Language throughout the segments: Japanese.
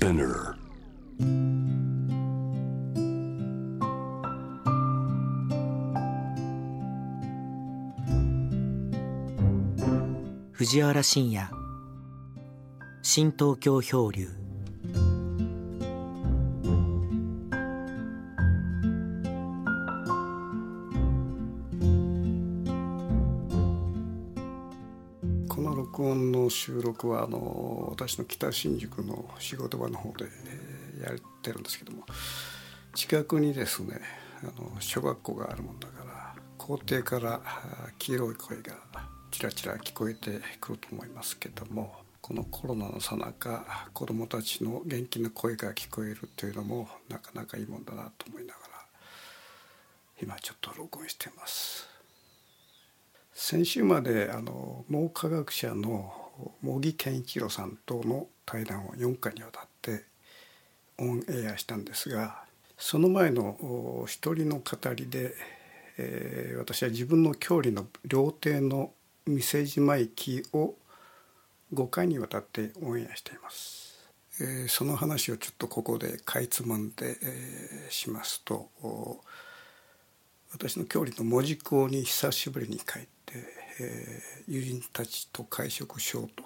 Spinner. 藤原信也新東京漂流収録はあの私の北新宿の仕事場の方でえやってるんですけども近くにですねあの小学校があるもんだから校庭から黄色い声がちらちら聞こえてくると思いますけどもこのコロナのさなか子どもたちの元気な声が聞こえるというのもなかなかいいもんだなと思いながら今ちょっと録音してます。先週まであの脳科学者の茂木健一郎さんとの対談を4回にわたってオンエアしたんですがその前の一人の語りで、えー私は自分の郷里の料亭の店島駅を5回にわたってオンエアしています。えーその話をちょっとここでかいつまんで、えーしますと私の郷里の門司港に久しぶりに帰って、ー友人たちと会食しようと。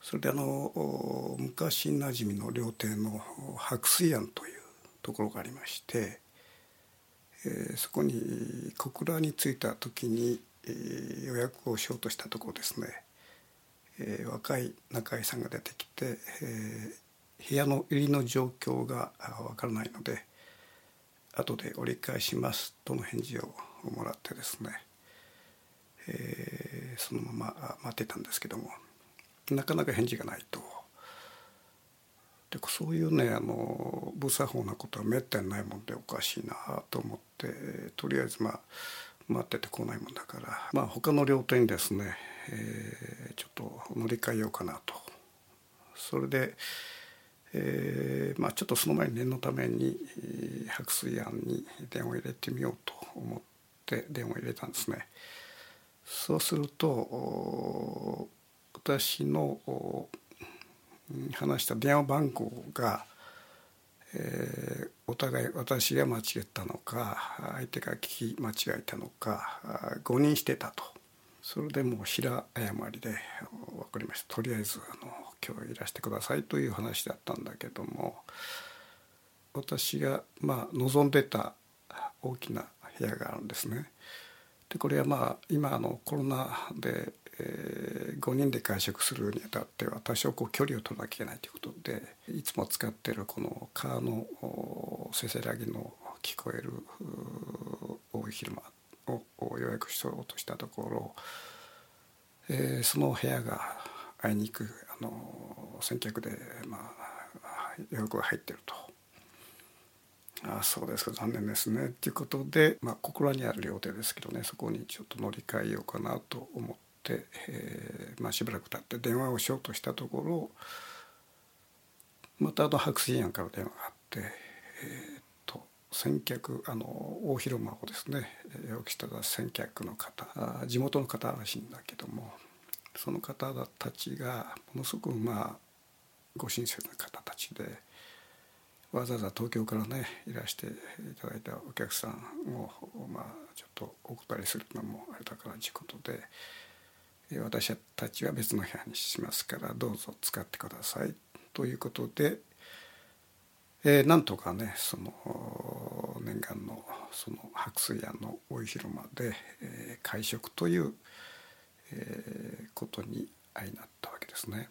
それであの昔なじみの料亭の白水庵というところがありまして、えーそこに小倉に着いた時に、えー予約をしようとしたところですね、えー若い中井さんが出てきて、えー部屋の入りの状況がわからないので後で折り返しますとの返事をもらってですね、えーそのまま待ってたんですけどもなかなか返事がないと。でそういうねあの無作法なことはめったにないもんでおかしいなと思ってとりあえずまあ待っててこないもんだからまあ他の料亭にですね、えーちょっと乗り換えようかなとそれで、えーまあ、ちょっとその前に念のために白水庵に電話を入れてみようと思って電話を入れたんですね。そうすると私の話した電話番号が、えーお互い私が間違えたのか相手が聞き間違えたのか誤認してたと。それでもう平誤りで「分かりました。とりあえずあの今日いらしてください」という話だったんだけども私がまあ望んでた大きな部屋があるんですね。でこれはまあ今あのコロナで、え5人で会食するにあたっては多少こう距離を取らなきゃいけないということでいつも使ってるこの川のせせらぎの聞こえる大昼間をを予約しようとしたところ、えーその部屋があいにくあの先客で、まあ、予約が入ってると。あそうですか残念ですねっていうことで、まあ、小倉にある料亭ですけどねそこにちょっと乗り換えようかなと思って、えーまあ、しばらく経って電話をしようとしたところまたあの白水庵から電話があって、えーっと先客あの大広間をですねえー予約した先客の方あ地元の方らしいんだけどもその方たちがものすごくまあご親切な方たちで。わざわざ東京からねいらしていただいたお客さんをまあちょっとお断りするのもあれだからということで私たちは別の部屋にしますからどうぞ使ってくださいということで、えーなんとかねその念願のその白水庵の大広間で、えー会食という、えーことに相なったわけですね。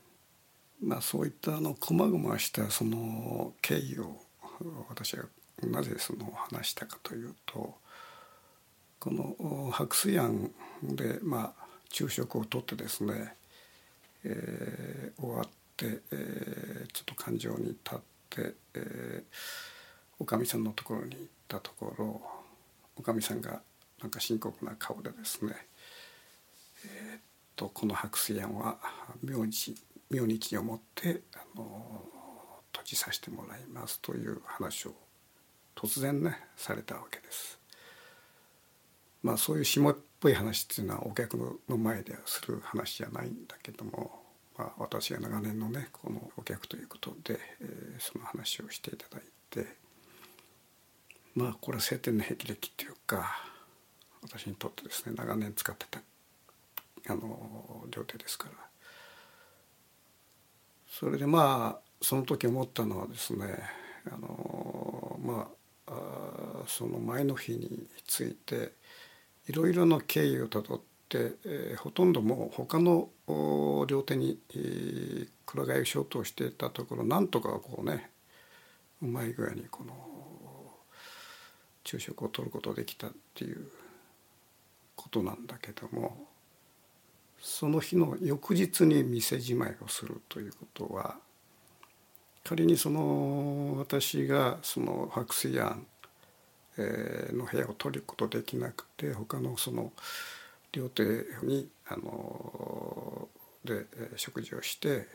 まあ、そういったあの細々したその経緯を私がなぜその話したかというとこの白水庵でまあ昼食をとってですね、えー終わって、えーちょっと感情に立って、えーおかみさんのところに行ったところおかみさんがなんか深刻な顔でですねえっとこの白水庵は明治明日にをもってあの閉じさせてもらいますという話を突然ねされたわけです。まあそういう下っぽい話っていうのはお客の前ではする話じゃないんだけどもまあ、私が長年のねこのお客ということで、えー、その話をしていただいてまあこれは晴天の霹靂っていうか私にとってですね長年使ってたあの料亭ですからそれでまあその時思ったのはですねあのまあその前の日についていろいろな経緯をたどって、えー、ほとんどもう他の両手に、えー、くら替えショートをしていたところなんとかこうねうまい具合にこの昼食を取ることができたっていうことなんだけどもその日の翌日に店じまいをするということは仮にその私がその白水庵の部屋を取ることできなくて他のその料亭にあので食事をして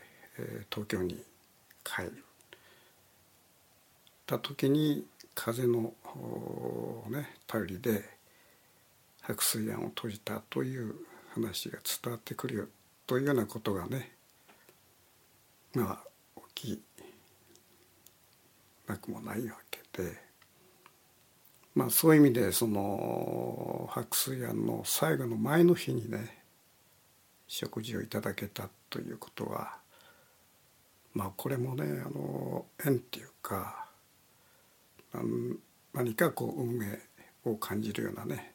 東京に帰る。た時に風のね頼りで白水庵を閉じたという話が伝わってくるよというようなことがねまあ起きなくもないわけでまあそういう意味でその白水庵の最後の前の日にね食事をいただけたということはまあこれもねあの縁っていうか何かこう運命を感じるようなね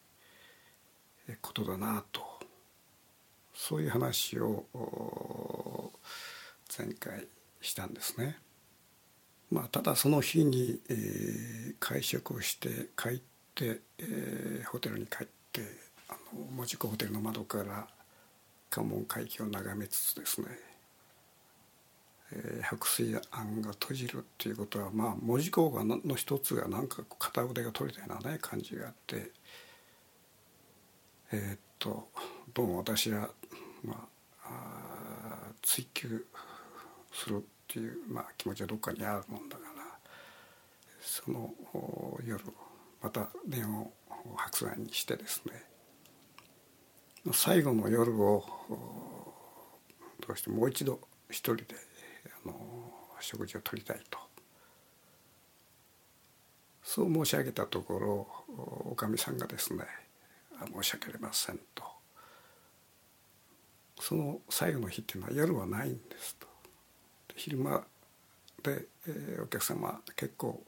ことだなとそういう話を前回したんですね。まあ、ただその日に、えー、会食をして帰って、えー、ホテルに帰ってあの門司港ホテルの窓から関門海峡を眺めつつですね、えー、白水庵が閉じるっていうことはまあ門司港の一つがなんか片腕が取れたようなね感じがあってえー、っとどうも私はまあ追求するっていう、まあ、気持ちはどっかにあるもんだからその夜また電話を白山にしてですね最後の夜をどうしてもう一度一人であの食事をとりたいと。そう申し上げたところおかみさんがですね「申し訳ありません」と。その最後の日っていうのは夜はないんですと昼間で、えー、お客様結構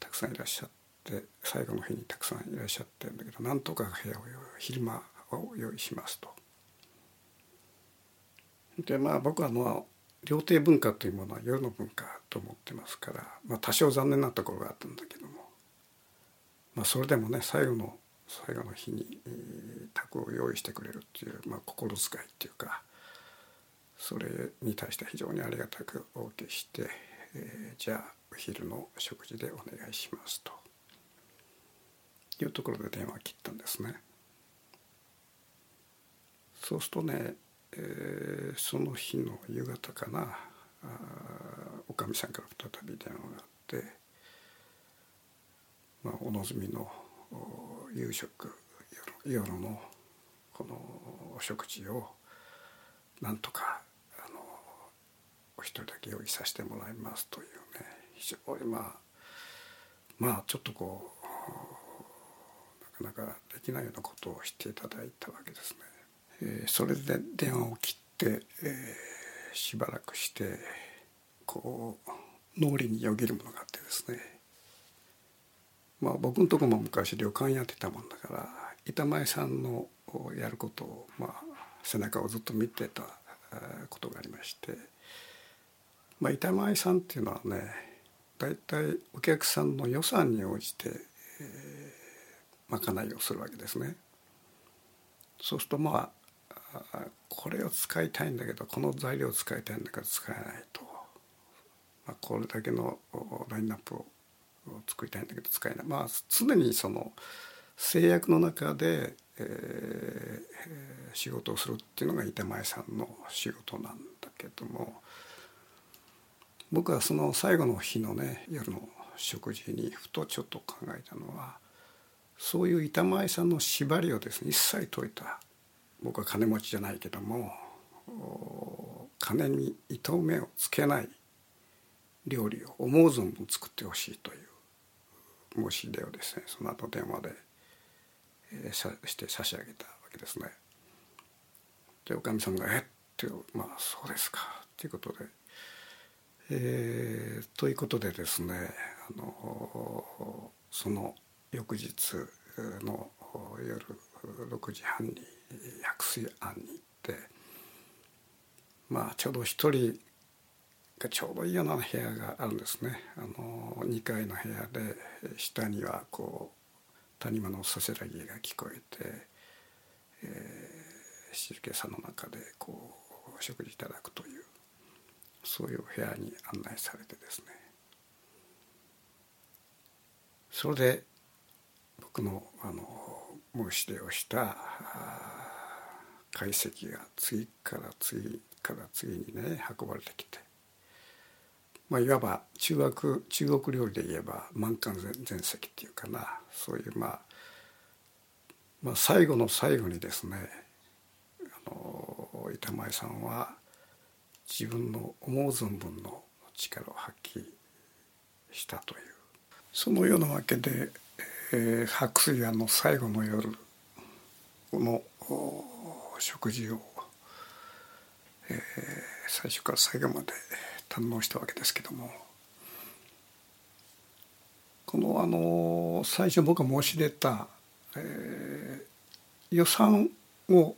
たくさんいらっしゃって最後の日にたくさんいらっしゃってるんだけどなんとか部屋を昼間を用意しますと。でまあ僕はの料亭文化というものは夜の文化と思ってますから、まあ、多少残念なところがあったんだけども、まあ、それでもね最後の最後の日に、えー、を用意してくれるっていう、まあ、心遣いっていうかそれに対して非常にありがたくお受けして、えー、じゃあお昼の食事でお願いしますというところで電話切ったんですね。そうするとね、えー、その日の夕方かなおかみさんから再び電話があって、まあ、お望みの夕食夜のこのお食事をなんとかあのお一人だけ用意させてもらいますというね非常にまあまあちょっとこうなかなかできないようなことをしていただいたわけですね。えー、それで電話を切って、えー、しばらくしてこう脳裏によぎるものがあってですねまあ僕のとこも昔旅館やってたもんだから板前さんのやることをまあ背中をずっと見てたことがありまして、まあ、板前さんっていうのはね大体お客さんの予算に応じて、えー、まかないをするわけですね。そうするとまあこれを使いたいんだけどこの材料を使いたいんだけど使えないと、まあ、これだけのラインナップを作りたいんだけど使えない。まあ常にその制約の中で、えー、仕事をするっていうのが板前さんの仕事なんだけども僕はその最後の日のね夜の食事にふとちょっと考えたのはそういう板前さんの縛りをですね一切解いた僕は金持ちじゃないけども金に糸目をつけない料理を思う存分作ってほしいという申し出をですねその後電話で、えー、して差し上げたわけですね。でおかみさんが「えっ?」て「まあそうですか」ということで。えー、ということでですねあのその翌日の夜6時半に白水庵に行ってまあちょうど一人ちょうどいいような部屋があるんですね。あの2階の部屋で下にはこう谷間のせせらぎが聞こえて、えー、静けさの中でこう食事いただくというそういう部屋に案内されてですね。それで僕のあの申し出をした解析が次から次から次にね運ばれてきて、まあ、いわば中学中国料理で言えば満漢全席っていうかな。そういう、まあ、まあ最後の最後にですねあの板前さんは自分の思う存分の力を発揮したという。そのようなわけで、えー、白水庵の最後の夜の食事を、えー、最初から最後まで堪能したわけですけども。このあの最初僕が申し出た、えー、予算を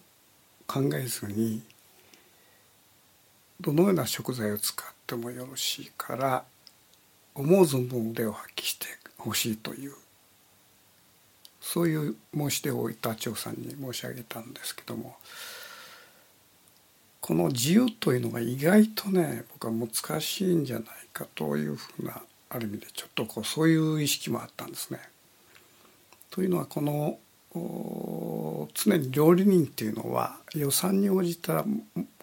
考えずにどのような食材を使ってもよろしいから思う存分腕を発揮してほしいというそういう申し出を板長さんに申し上げたんですけども。この自由というのが意外とね僕は難しいんじゃないかというふうなある意味でちょっとこうそういう意識もあったんですね。というのはこの常に料理人っていうのは予算に応じた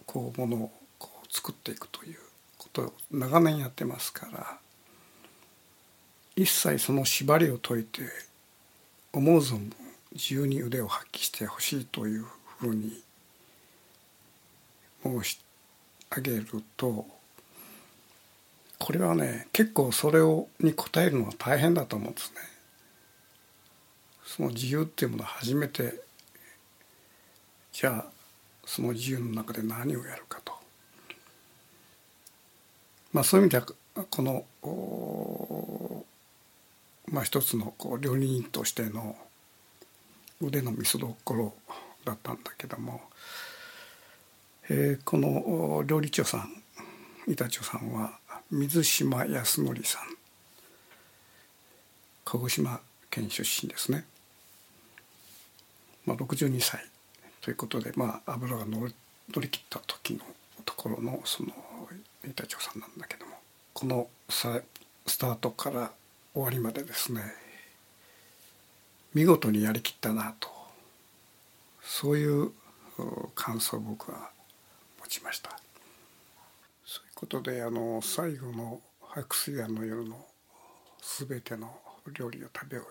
こうものをこう作っていくということを長年やってますから一切その縛りを解いて思う存分自由に腕を発揮してほしいというふうに申し上げるとこれはね結構それをに応えるのは大変だと思うんですね。その自由っていうものは初めてじゃあその自由の中で何をやるかとまあ、そういう意味ではこの、まあ、一つのこう料理人としての腕の見せどころだったんだけども、えー、この料理長さん板長さんは水島康則さん。鹿児島県出身ですね、まあ、62歳ということで、まあ、油が乗り乗り切った時のところのその板長さんなんだけども。このさスタートから終わりまでですね見事にやりきったなと。そういう感想を僕は持ちました。そういうことであの最後の白水庵の夜の全ての料理を食べ終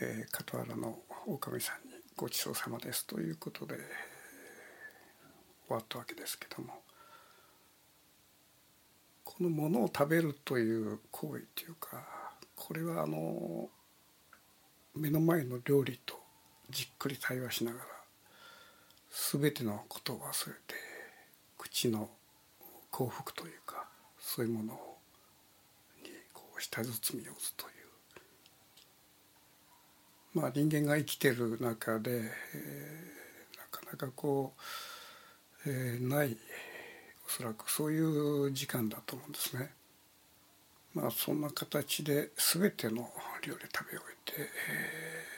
えて、えー、傍らの狼さんに「ごちそうさまです」ということで終わったわけですけどもこのものを食べるという行為というかこれはあの目の前の料理とじっくり対話しながら全てのことを忘れて口の幸福というかそういうものにこう舌包みを打つというまあ人間が生きてる中で、えー、なかなかこう、えー、ないおそらくそういう時間だと思うんですね。まあそんな形で全ての料理食べ終えて、えー、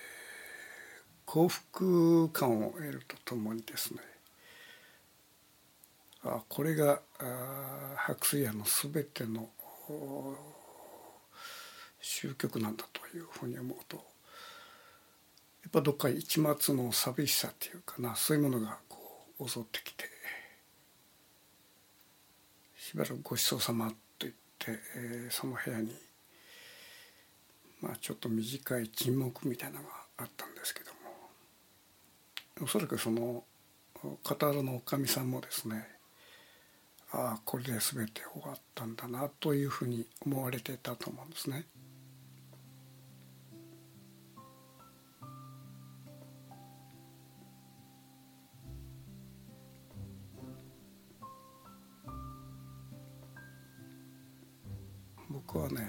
幸福感を得るとともにですねあこれが白水屋の全ての終局なんだというふうに思うとやっぱどっか一末の寂しさっていうかなそういうものがこう襲ってきてしばらくごちそうさまと言って、えー、その部屋にまあちょっと短い沈黙みたいなのがあったんですけどもおそらくその語るのおかみさんもですねああこれで全て終わったんだなというふうに思われてたと思うんですね。僕はね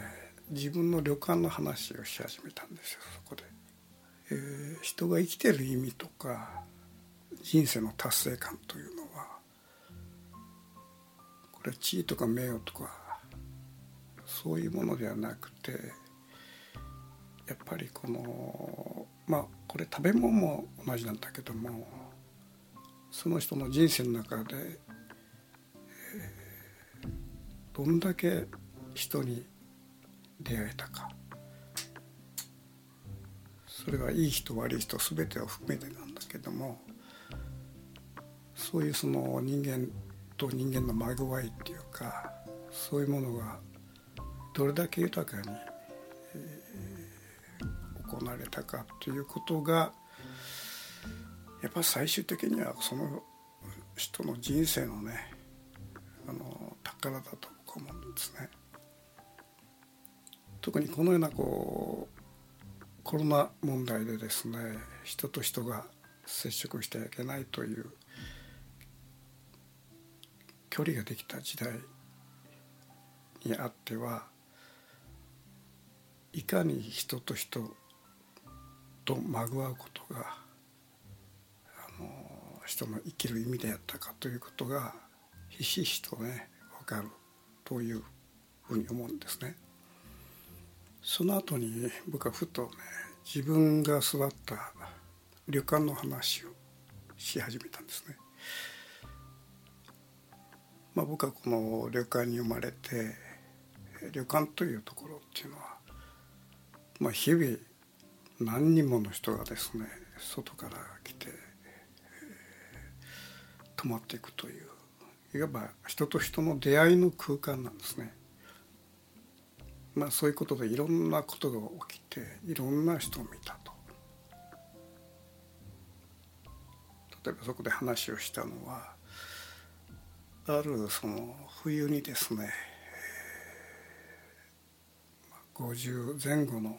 自分の旅館の話をし始めたんですよそこで、えー、人が生きてる意味とか人生の達成感というのはこれは地位とか名誉とかそういうものではなくてやっぱりこのまあこれ食べ物も同じなんだけどもその人の人生の中で、えー、どんだけ人に出会えたか。れはいい人悪い人全てを含めてなんだけどもそういうその人間と人間のまぐわいっていうかそういうものがどれだけ豊かに、えー、行われたかということがやっぱ最終的にはその人の人生のねあの宝だと思うんですね。特にこのようなこうコロナ問題でですね人と人が接触してはいけないという距離ができた時代にあってはいかに人と人とまぐわうことがあの人の生きる意味であったかということがひしひしとね分かるというふうに思うんですね。その後に僕はふとね自分が育った旅館の話をし始めたんですね。まあ、僕はこの旅館に生まれて旅館というところっていうのは、まあ、日々何人もの人がですね外から来て、えー、泊まっていくといういわば人と人の出会いの空間なんですね。まあ、そういうことでいろんなことが起きていろんな人を見たと。例えばそこで話をしたのはあるその冬にですね50前後の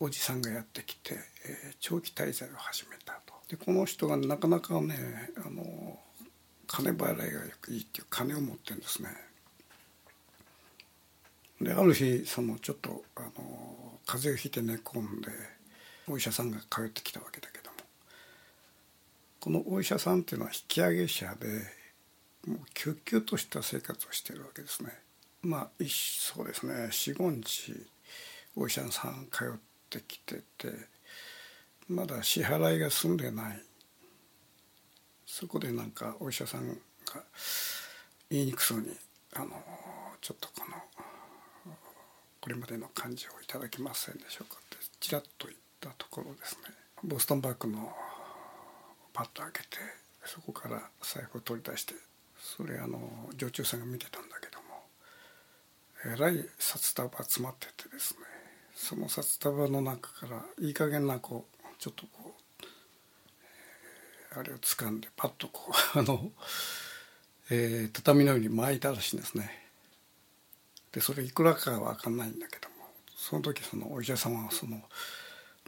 おじさんがやってきて、長期滞在を始めたと。でこの人がなかなかねあの金払いがよくいいっていう金を持ってるんですね。である日そのちょっとあの風邪をひいて寝込んでお医者さんが通ってきたわけだけどもこのお医者さんっていうのは引き上げ者でもう救急とした生活をしてるわけですね。まあそうですね45日お医者さん通ってきててまだ支払いが済んでないそこでなんかお医者さんが言いにくそうにあのちょっとこのこれまでの感じをいただけませんでしょうか？ってちらっと言ったところですね。ボストンバッグのパッと開けてそこから財布を取り出してそれあの女中さんが見てたんだけどもえらい札束詰まっててですねその札束の中からいい加減なこうちょっとこう、あれを掴んでパッとこうあの、えー、畳のように巻いたらしいんですね。でそれいくらかは分かんないんだけどもその時そのお医者様はその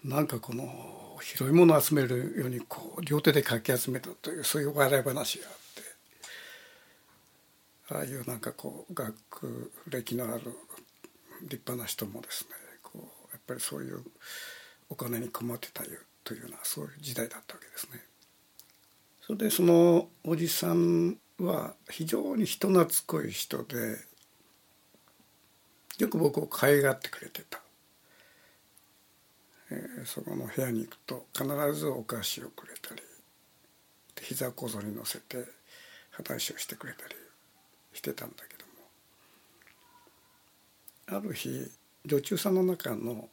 なんかこの広いものを集めるようにこう両手でかき集めたというそういう笑い話があってああいうなんかこう学歴のある立派な人もですねこうやっぱりそういうお金に困ってたというようなそういう時代だったわけですね。それでそのおじさんは非常に人懐っこい人でよく僕を可愛がってくれてた、えー、そこの部屋に行くと必ずお菓子をくれたり膝小僧に乗せて話をしてくれたりしてたんだけども。ある日女中さんの中の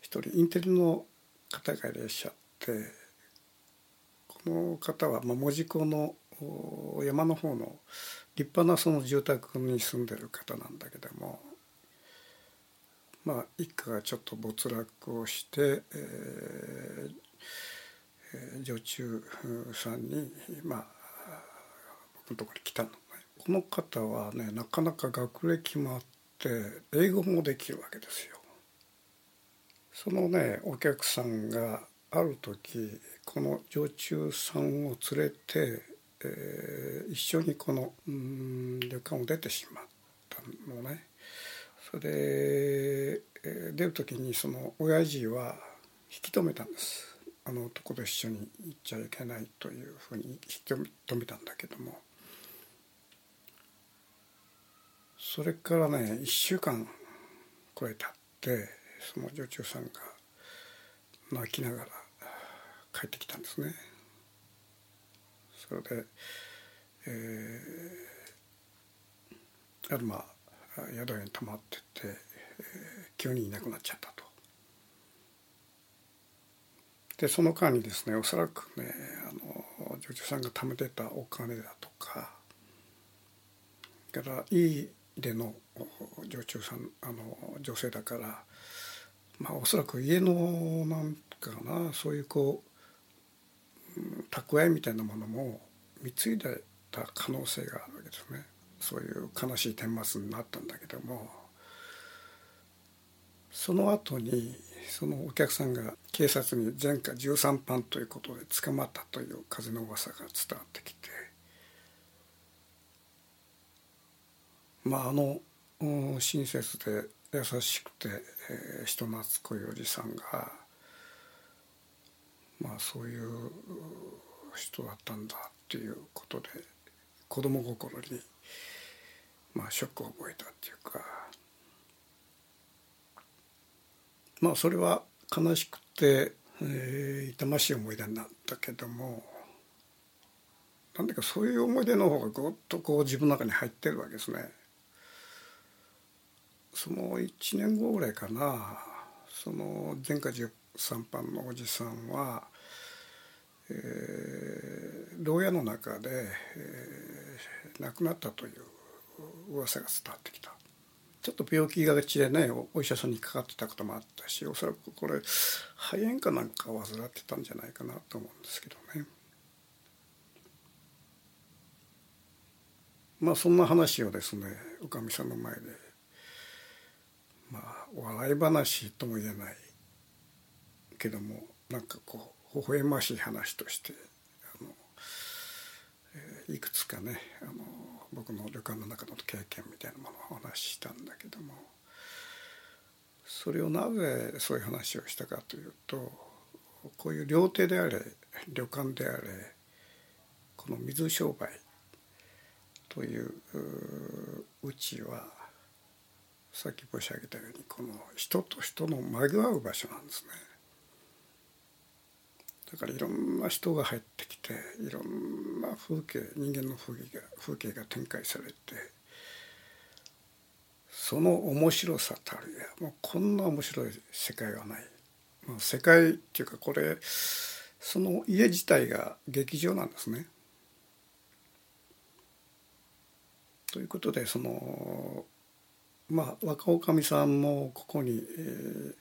一人インテリの方がいらっしゃってこの方は、まあ、門司港の山の方の立派なその住宅に住んでる方なんだけどもまあ一家がちょっと没落をして、え女中さんにまあ僕のところに来たのねこの方はねなかなか学歴もあって英語もできるわけですよ。そのねお客さんがある時この女中さんを連れて、えー、一緒にこのうん旅館を出てしまったのね。それで、えー、出る時にその親父は引き止めたんです。あの男と一緒に行っちゃいけないというふうに引き止めたんだけどもそれからね1週間超えたってその女中さんが泣きながら帰ってきたんですね。それで、えー、あるまあ宿屋に泊まってて、えー、急にいなくなっちゃったと。でその間にですねおそらくねあの女中さんが貯めてたお金だとかからいいでの女中さんあの女性だからまあおそらく家のなんかなそういうこう蓄えみたいなものも貢いでた可能性があるわけですね。そういう悲しい顛末になったんだけども。その後にそのお客さんが警察に前科13犯ということで捕まったという風の噂が伝わってきて。まああの親切で優しくて、えー、人懐っこいおじさんがまあそういう人だったんだっていうことで子供心にまあショックを覚えたっていうかまあそれは悲しくて、えー、痛ましい思い出になったけどもなんだかそういう思い出の方がぐっとこう自分の中に入ってるわけですね。その1年後ぐらいかなその前科10三藩のおじさんは、えー、牢屋の中で、えー、亡くなったという噂が伝わってきたちょっと病気がちでねお医者さんにかかってたこともあったしおそらくこれ肺炎かなんかを患ってたんじゃないかなと思うんですけどね。まあそんな話をですねおかみさんの前でまあ笑い話とも言えないけどもなんかこう微笑ましい話としてあの、えー、いくつかねあの僕の旅館の中の経験みたいなものをお話ししたんだけどもそれをなぜそういう話をしたかというとこういう料亭であれ旅館であれこの水商売といううちはさっき申し上げたようにこの人と人の交わう場所なんですね。だからいろんな人が入ってきていろんな風景人間の風景が風景が展開されてその面白さたるやもうこんな面白い世界はない。もう世界っていうかこれその家自体が劇場なんですね。ということでそのまあ若女将さんもここに、えー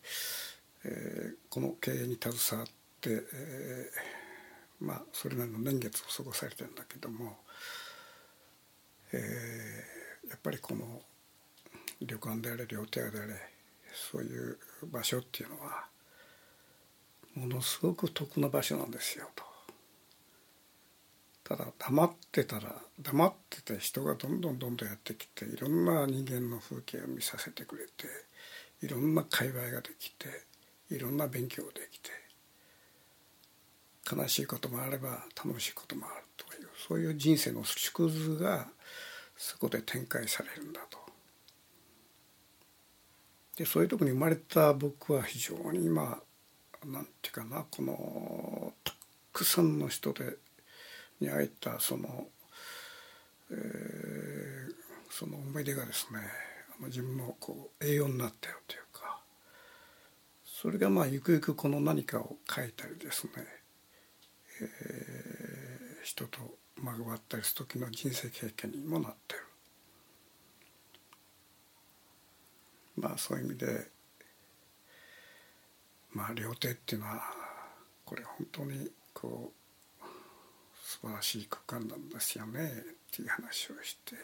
えー、この経営に携わって、えー、まあそれなりの年月を過ごされてるんだけども、えー、やっぱりこの旅館であれ料亭であれそういう場所っていうのはものすごく得な場所なんですよと。ただ黙ってたら黙ってて人がどんどんどんどんやってきていろんな人間の風景を見させてくれていろんな会話ができていろんな勉強ができて悲しいこともあれば楽しいこともあるというそういう人生の縮図がそこで展開されるんだと。でそういうとこに生まれた僕は非常に今なんていうかなこのたくさんの人でに会えたその、えー、その思い出がですね自分のこう栄養になったよというかそれがまあゆくゆくこの何かを書いたりですね、えー、人と交わったりする時の人生経験にもなってる。まあそういう意味でまあ料亭っていうのはこれ本当にこう素晴らしい空間なんですよねっていう話をして、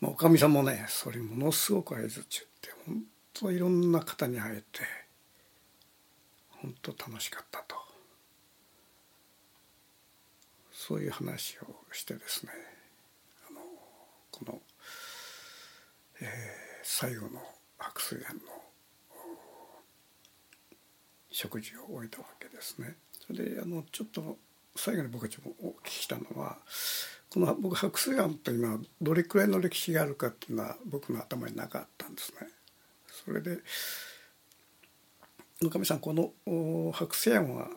まあ、おかみさんもねそれものすごく合図中って本当いろんな方に会えて本当楽しかったとそういう話をしてですねあのこの、えー、最後の白水園の食事を終えたわけですね。それであのちょっと最後に僕たちもお聞きしたのはこの僕白水庵と今どれくらいの歴史があるかっていうのは僕の頭になかったんですね。それで岡部さんこの白水庵は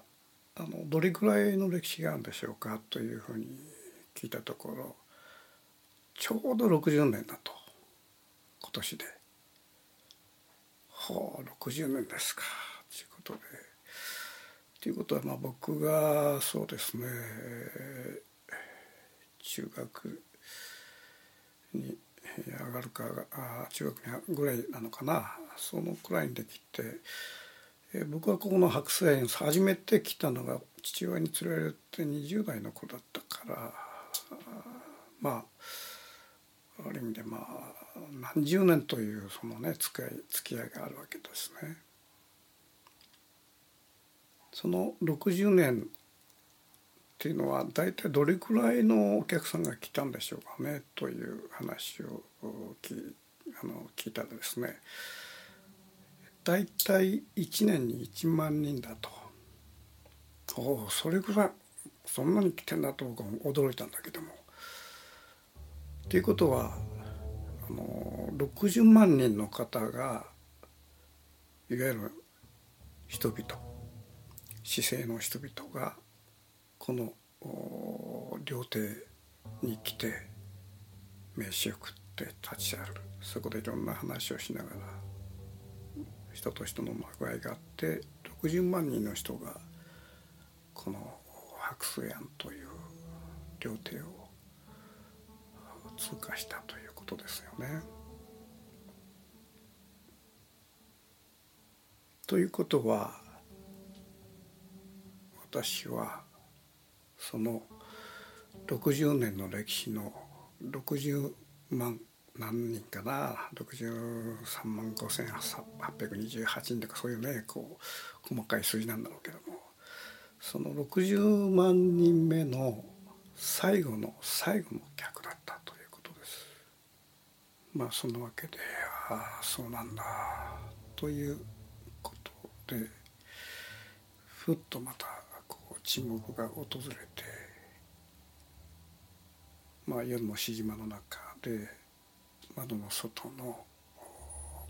あのどれくらいの歴史があるんでしょうかというふうに聞いたところちょうど60年だと今年で。はあ60年ですかということで。ということはまあ僕がそうですね中学に上がるかあ中学ぐらいなのかなそのくらいにできて、え僕はここの白水園初めて来たのが父親に連れられて20代の子だったからまあある意味でまあ何十年というそのね付き合い付き合いがあるわけですね。その60年っていうのは大体どれくらいのお客さんが来たんでしょうかねという話を聞あの聞いたらですね大体1年に1万人だと。おおそれぐらいそんなに来てんだと僕は驚いたんだけども。ということはあの60万人の方がいわゆる人々市政の人々がこの料亭に来て飯を食って立ち歩る。そこでいろんな話をしながら。人と人のまぐわいがあって60万人の人がこの白水庵という料亭を通過したということですよね。ということは私はその60年の歴史の60万何人かな63万5828人とかそういうねこう細かい数字なんだろうけどもその60万人目の最後の最後の客だったということです。まあそのわけでああそうなんだということでふっとまたこう沈黙が訪れて、まあ、夜のしじまの中で窓の外の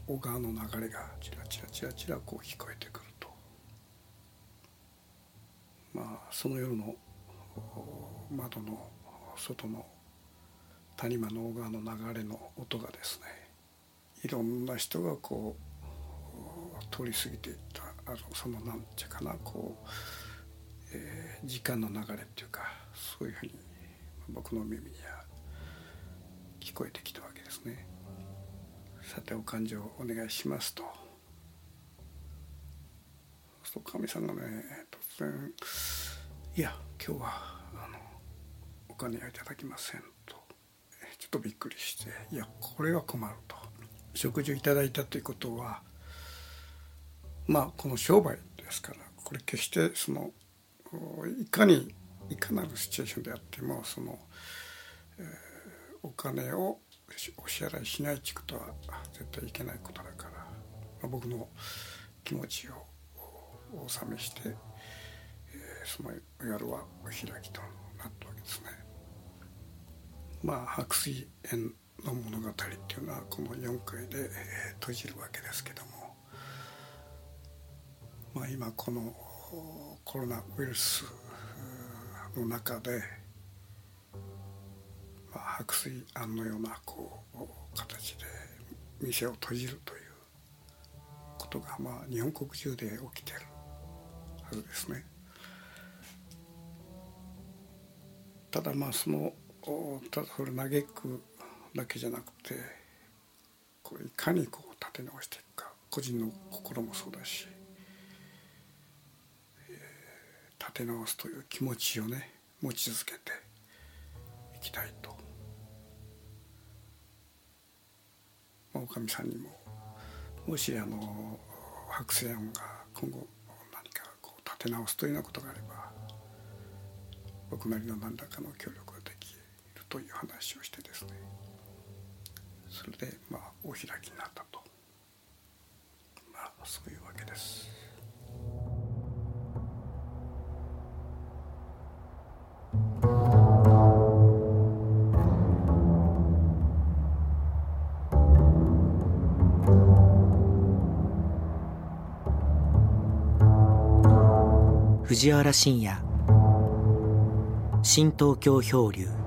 小川の流れがちらちらちらちらこう聞こえてくると。まあその夜の窓の外の谷間の小川の流れの音がですねいろんな人がこう通り過ぎていったあのそのなんていうかなこうえー、時間の流れっていうかそういうふうに僕の耳には聞こえてきたわけですね。さてお勘定お願いしますと。そうかみさんがね突然「いや今日はあのお金はいただきません」とちょっとびっくりして「いやこれは困る」と。食事をいただいたということはまあこの商売ですからこれ決してそのいかにいかなるシチュエーションであってもその、えー、お金をお支払いしないっていうことは絶対いけないことだから、まあ、僕の気持ちを納めして、えー、その夜はお開きとなったわけですね。まあ白水園の物語っていうのはこの4回で、え、閉じるわけですけどもまあ今このコロナウイルスの中で、白水庵のようなこう形で店を閉じるということが、まあ、日本国中で起きてるはずですね。ただまあそのただそれ嘆くだけじゃなくてこういかにこう立て直していくか個人の心もそうだし立て直すという気持ちをね持ち続けていきたいと、おかみさんにももしあの白星案が今後何かこう立て直すというようなことがあれば僕なりの何らかの協力ができるという話をしてですねそれでまあお開きになったとまあそういうわけです。藤原信也。新東京漂流。